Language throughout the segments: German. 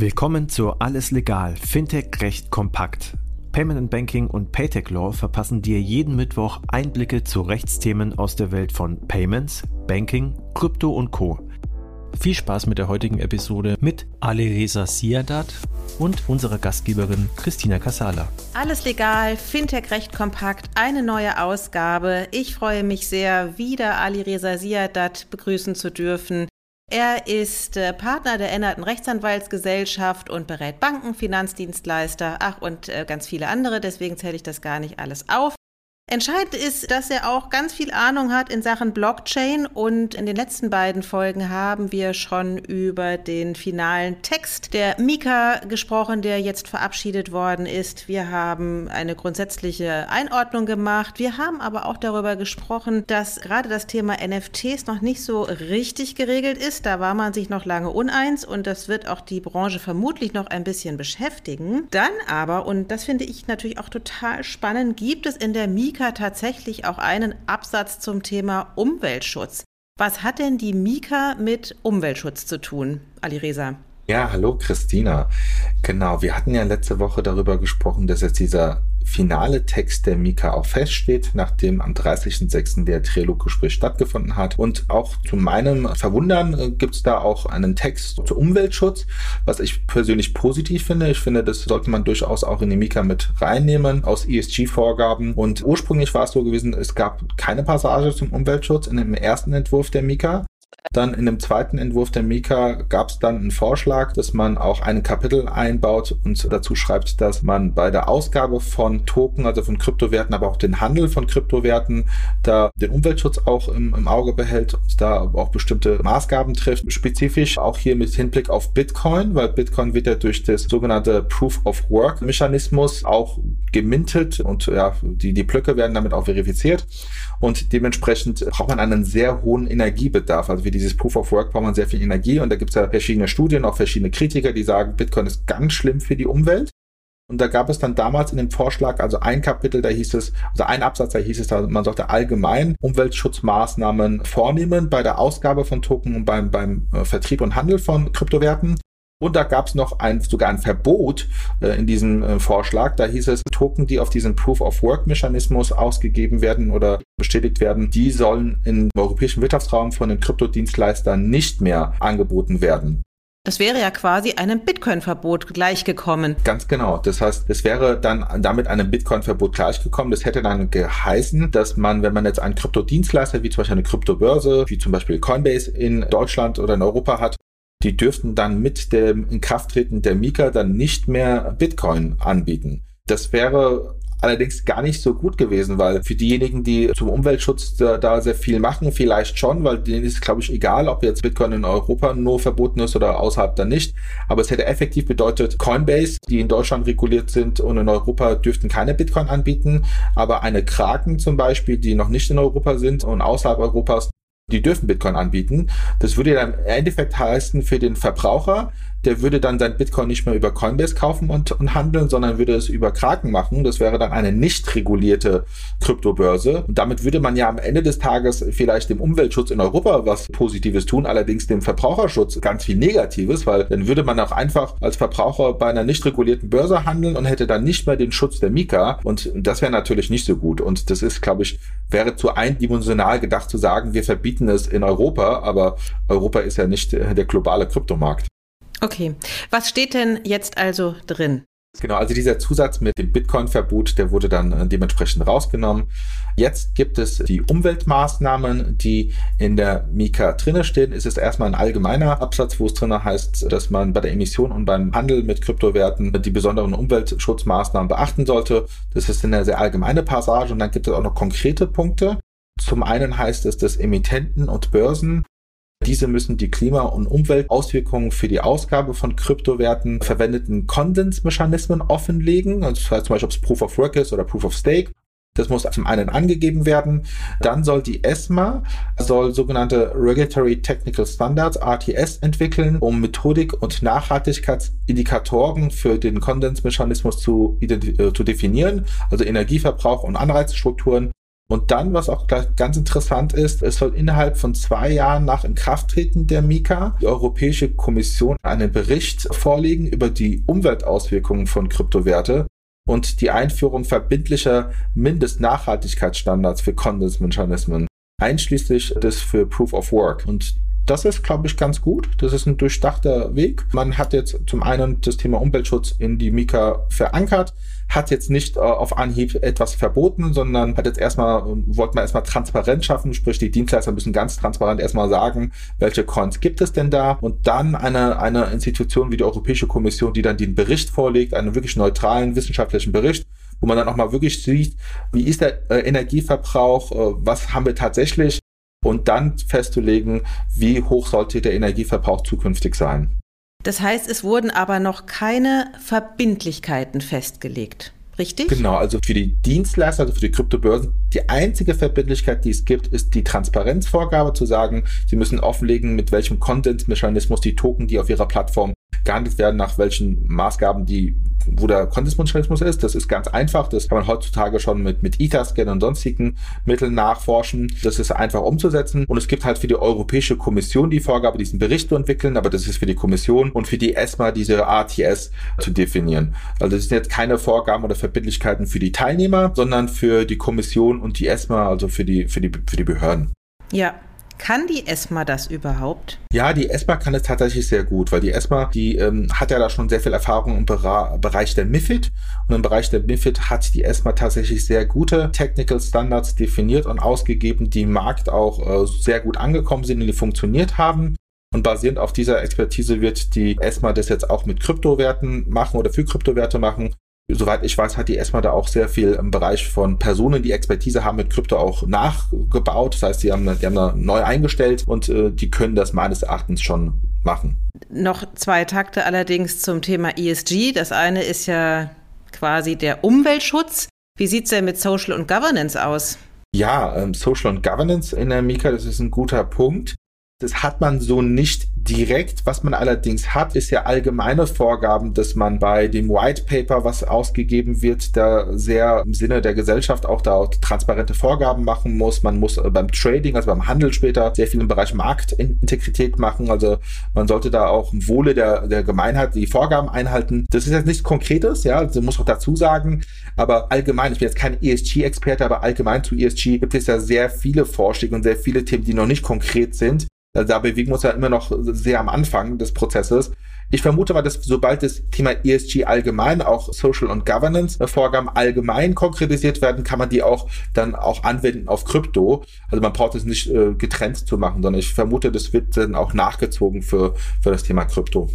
Willkommen zu Alles Legal, Fintech Recht kompakt. Payment and Banking und Paytech Law verpassen dir jeden Mittwoch Einblicke zu Rechtsthemen aus der Welt von Payments, Banking, Krypto und Co. Viel Spaß mit der heutigen Episode mit Alireza Siadat und unserer Gastgeberin Christina Casala. Alles legal, Fintech recht kompakt, eine neue Ausgabe. Ich freue mich sehr, wieder Alireza Siadat begrüßen zu dürfen. Er ist äh, Partner der Änderten Rechtsanwaltsgesellschaft und berät Banken, Finanzdienstleister, ach und äh, ganz viele andere. Deswegen zähle ich das gar nicht alles auf. Entscheidend ist, dass er auch ganz viel Ahnung hat in Sachen Blockchain und in den letzten beiden Folgen haben wir schon über den finalen Text der Mika gesprochen, der jetzt verabschiedet worden ist. Wir haben eine grundsätzliche Einordnung gemacht. Wir haben aber auch darüber gesprochen, dass gerade das Thema NFTs noch nicht so richtig geregelt ist. Da war man sich noch lange uneins und das wird auch die Branche vermutlich noch ein bisschen beschäftigen. Dann aber, und das finde ich natürlich auch total spannend, gibt es in der Mika Mika tatsächlich auch einen Absatz zum Thema Umweltschutz. Was hat denn die Mika mit Umweltschutz zu tun, Alireza? Ja, hallo Christina. Genau, wir hatten ja letzte Woche darüber gesprochen, dass jetzt dieser finale Text der Mika auch feststeht, nachdem am 30.06. der Triloggespräch stattgefunden hat. Und auch zu meinem Verwundern äh, gibt es da auch einen Text zu Umweltschutz, was ich persönlich positiv finde. Ich finde, das sollte man durchaus auch in die Mika mit reinnehmen aus ESG-Vorgaben. Und ursprünglich war es so gewesen, es gab keine Passage zum Umweltschutz in dem ersten Entwurf der Mika. Dann in dem zweiten Entwurf der Mika gab es dann einen Vorschlag, dass man auch ein Kapitel einbaut und dazu schreibt, dass man bei der Ausgabe von Token, also von Kryptowerten, aber auch den Handel von Kryptowerten, da den Umweltschutz auch im, im Auge behält und da auch bestimmte Maßgaben trifft. Spezifisch auch hier mit Hinblick auf Bitcoin, weil Bitcoin wird ja durch das sogenannte Proof of Work Mechanismus auch gemintet und ja, die, die Blöcke werden damit auch verifiziert und dementsprechend braucht man einen sehr hohen Energiebedarf. Also wie dieses Proof of Work braucht man sehr viel Energie und da gibt es ja verschiedene Studien, auch verschiedene Kritiker, die sagen, Bitcoin ist ganz schlimm für die Umwelt. Und da gab es dann damals in dem Vorschlag, also ein Kapitel, da hieß es, also ein Absatz, da hieß es, man sollte allgemein Umweltschutzmaßnahmen vornehmen bei der Ausgabe von Token und beim, beim äh, Vertrieb und Handel von Kryptowerten. Und da gab es noch ein, sogar ein Verbot äh, in diesem äh, Vorschlag. Da hieß es, Token, die auf diesen Proof-of-Work-Mechanismus ausgegeben werden oder bestätigt werden, die sollen im europäischen Wirtschaftsraum von den Kryptodienstleistern nicht mehr angeboten werden. Das wäre ja quasi einem Bitcoin-Verbot gleichgekommen. Ganz genau. Das heißt, es wäre dann damit einem Bitcoin-Verbot gleichgekommen. Das hätte dann geheißen, dass man, wenn man jetzt einen Kryptodienstleister wie zum Beispiel eine Kryptobörse, wie zum Beispiel Coinbase in Deutschland oder in Europa hat, die dürften dann mit dem Inkrafttreten der Mika dann nicht mehr Bitcoin anbieten. Das wäre allerdings gar nicht so gut gewesen, weil für diejenigen, die zum Umweltschutz da, da sehr viel machen, vielleicht schon, weil denen ist, glaube ich, egal, ob jetzt Bitcoin in Europa nur verboten ist oder außerhalb dann nicht. Aber es hätte effektiv bedeutet, Coinbase, die in Deutschland reguliert sind und in Europa dürften keine Bitcoin anbieten, aber eine Kraken zum Beispiel, die noch nicht in Europa sind und außerhalb Europas, die dürfen Bitcoin anbieten. Das würde dann im Endeffekt heißen für den Verbraucher, der würde dann sein Bitcoin nicht mehr über Coinbase kaufen und, und handeln, sondern würde es über Kraken machen. Das wäre dann eine nicht regulierte Kryptobörse. Und damit würde man ja am Ende des Tages vielleicht dem Umweltschutz in Europa was Positives tun, allerdings dem Verbraucherschutz ganz viel Negatives, weil dann würde man auch einfach als Verbraucher bei einer nicht regulierten Börse handeln und hätte dann nicht mehr den Schutz der Mika. Und das wäre natürlich nicht so gut. Und das ist, glaube ich, wäre zu eindimensional gedacht zu sagen, wir verbieten es in Europa, aber Europa ist ja nicht der globale Kryptomarkt. Okay, was steht denn jetzt also drin? Genau, also dieser Zusatz mit dem Bitcoin-Verbot, der wurde dann äh, dementsprechend rausgenommen. Jetzt gibt es die Umweltmaßnahmen, die in der Mika drinne stehen. Es ist erstmal ein allgemeiner Absatz, wo es drinne heißt, dass man bei der Emission und beim Handel mit Kryptowerten die besonderen Umweltschutzmaßnahmen beachten sollte. Das ist eine sehr allgemeine Passage und dann gibt es auch noch konkrete Punkte. Zum einen heißt es, dass Emittenten und Börsen diese müssen die Klima- und Umweltauswirkungen für die Ausgabe von Kryptowerten verwendeten Konsensmechanismen offenlegen. Also das heißt zum Beispiel, ob es Proof of Work ist oder Proof of Stake. Das muss zum einen angegeben werden. Dann soll die ESMA soll sogenannte Regulatory Technical Standards RTS entwickeln, um Methodik und Nachhaltigkeitsindikatoren für den Konsensmechanismus zu, äh, zu definieren, also Energieverbrauch und Anreizstrukturen Und dann, was auch ganz interessant ist, es soll innerhalb von zwei Jahren nach Inkrafttreten der Mika die Europäische Kommission einen Bericht vorlegen über die Umweltauswirkungen von Kryptowerte und die Einführung verbindlicher Mindestnachhaltigkeitsstandards für Konsensmechanismen, einschließlich des für Proof of Work. Und das ist, glaube ich, ganz gut. Das ist ein durchdachter Weg. Man hat jetzt zum einen das Thema Umweltschutz in die Mika verankert, hat jetzt nicht äh, auf Anhieb etwas verboten, sondern hat jetzt erstmal, äh, wollte man erstmal Transparenz schaffen, sprich die Dienstleister müssen ganz transparent erstmal sagen, welche Coins gibt es denn da und dann eine, eine Institution wie die Europäische Kommission, die dann den Bericht vorlegt, einen wirklich neutralen wissenschaftlichen Bericht, wo man dann auch mal wirklich sieht, wie ist der äh, Energieverbrauch, äh, was haben wir tatsächlich und dann festzulegen, wie hoch sollte der Energieverbrauch zukünftig sein. Das heißt, es wurden aber noch keine Verbindlichkeiten festgelegt. Richtig? Genau, also für die Dienstleister, also für die Kryptobörsen, die einzige Verbindlichkeit, die es gibt, ist die Transparenzvorgabe zu sagen, sie müssen offenlegen, mit welchem Konsensmechanismus die Token, die auf ihrer Plattform gehandelt werden, nach welchen Maßgaben die wo der Konsensmechanismus ist. Das ist ganz einfach. Das kann man heutzutage schon mit, mit Etherscan und sonstigen Mitteln nachforschen. Das ist einfach umzusetzen. Und es gibt halt für die Europäische Kommission die Vorgabe, diesen Bericht zu entwickeln, aber das ist für die Kommission und für die ESMA diese ATS zu definieren. Also das sind jetzt keine Vorgaben oder Verbindlichkeiten für die Teilnehmer, sondern für die Kommission und die ESMA, also für die, für die, für die Behörden. Ja, kann die ESMA das überhaupt? Ja, die ESMA kann es tatsächlich sehr gut, weil die ESMA, die ähm, hat ja da schon sehr viel Erfahrung im Bera Bereich der MIFID. Und im Bereich der MIFID hat die ESMA tatsächlich sehr gute Technical Standards definiert und ausgegeben, die im Markt auch äh, sehr gut angekommen sind und die funktioniert haben. Und basierend auf dieser Expertise wird die ESMA das jetzt auch mit Kryptowerten machen oder für Kryptowerte machen soweit ich weiß, hat die ESMA da auch sehr viel im Bereich von Personen, die Expertise haben mit Krypto auch nachgebaut. Das heißt, die haben, die haben da neu eingestellt und äh, die können das meines Erachtens schon machen. Noch zwei Takte allerdings zum Thema ESG. Das eine ist ja quasi der Umweltschutz. Wie sieht es denn mit Social und Governance aus? Ja, ähm, Social und Governance in der Mika, das ist ein guter Punkt. Das hat man so nicht direkt. Was man allerdings hat, ist ja allgemeine Vorgaben, dass man bei dem White Paper, was ausgegeben wird, da sehr im Sinne der Gesellschaft auch da auch transparente Vorgaben machen muss. Man muss äh, beim Trading, also beim Handel später, sehr viel im Bereich Marktintegrität machen. Also man sollte da auch im Wohle der, der Gemeinheit die Vorgaben einhalten. Das ist jetzt nichts Konkretes, ja, also muss auch dazu sagen. Aber allgemein, ich bin jetzt kein ESG-Experte, aber allgemein zu ESG gibt es ja sehr viele Vorschläge und sehr viele Themen, die noch nicht konkret sind. Also da bewegen wir uns ja immer noch sehr am Anfang des Prozesses. Ich vermute mal, dass sobald das Thema ESG allgemein, auch Social und Governance Vorgaben allgemein konkretisiert werden, kann man die auch dann auch anwenden auf Krypto. Also man braucht es nicht äh, getrennt zu machen, sondern ich vermute, das wird dann auch nachgezogen für, für das Thema Krypto.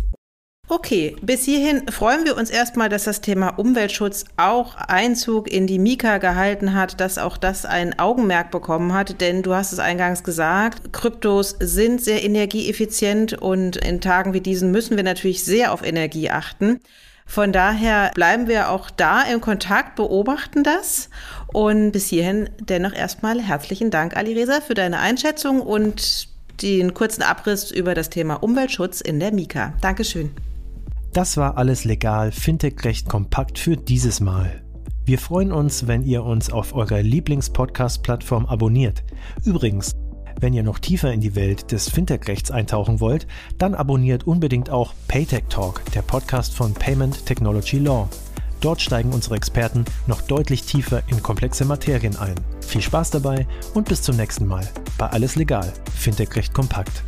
Okay, bis hierhin freuen wir uns erstmal, dass das Thema Umweltschutz auch Einzug in die Mika gehalten hat, dass auch das ein Augenmerk bekommen hat, denn du hast es eingangs gesagt, Kryptos sind sehr energieeffizient und in Tagen wie diesen müssen wir natürlich sehr auf Energie achten. Von daher bleiben wir auch da im Kontakt, beobachten das. Und bis hierhin dennoch erstmal herzlichen Dank, Ali Reza, für deine Einschätzung und den kurzen Abriss über das Thema Umweltschutz in der Mika. Dankeschön. Das war alles legal, Fintech-Recht kompakt für dieses Mal. Wir freuen uns, wenn ihr uns auf eurer Lieblings-Podcast-Plattform abonniert. Übrigens, wenn ihr noch tiefer in die Welt des Fintech-Rechts eintauchen wollt, dann abonniert unbedingt auch Paytech Talk, der Podcast von Payment Technology Law. Dort steigen unsere Experten noch deutlich tiefer in komplexe Materien ein. Viel Spaß dabei und bis zum nächsten Mal bei Alles Legal, Fintech-Recht kompakt.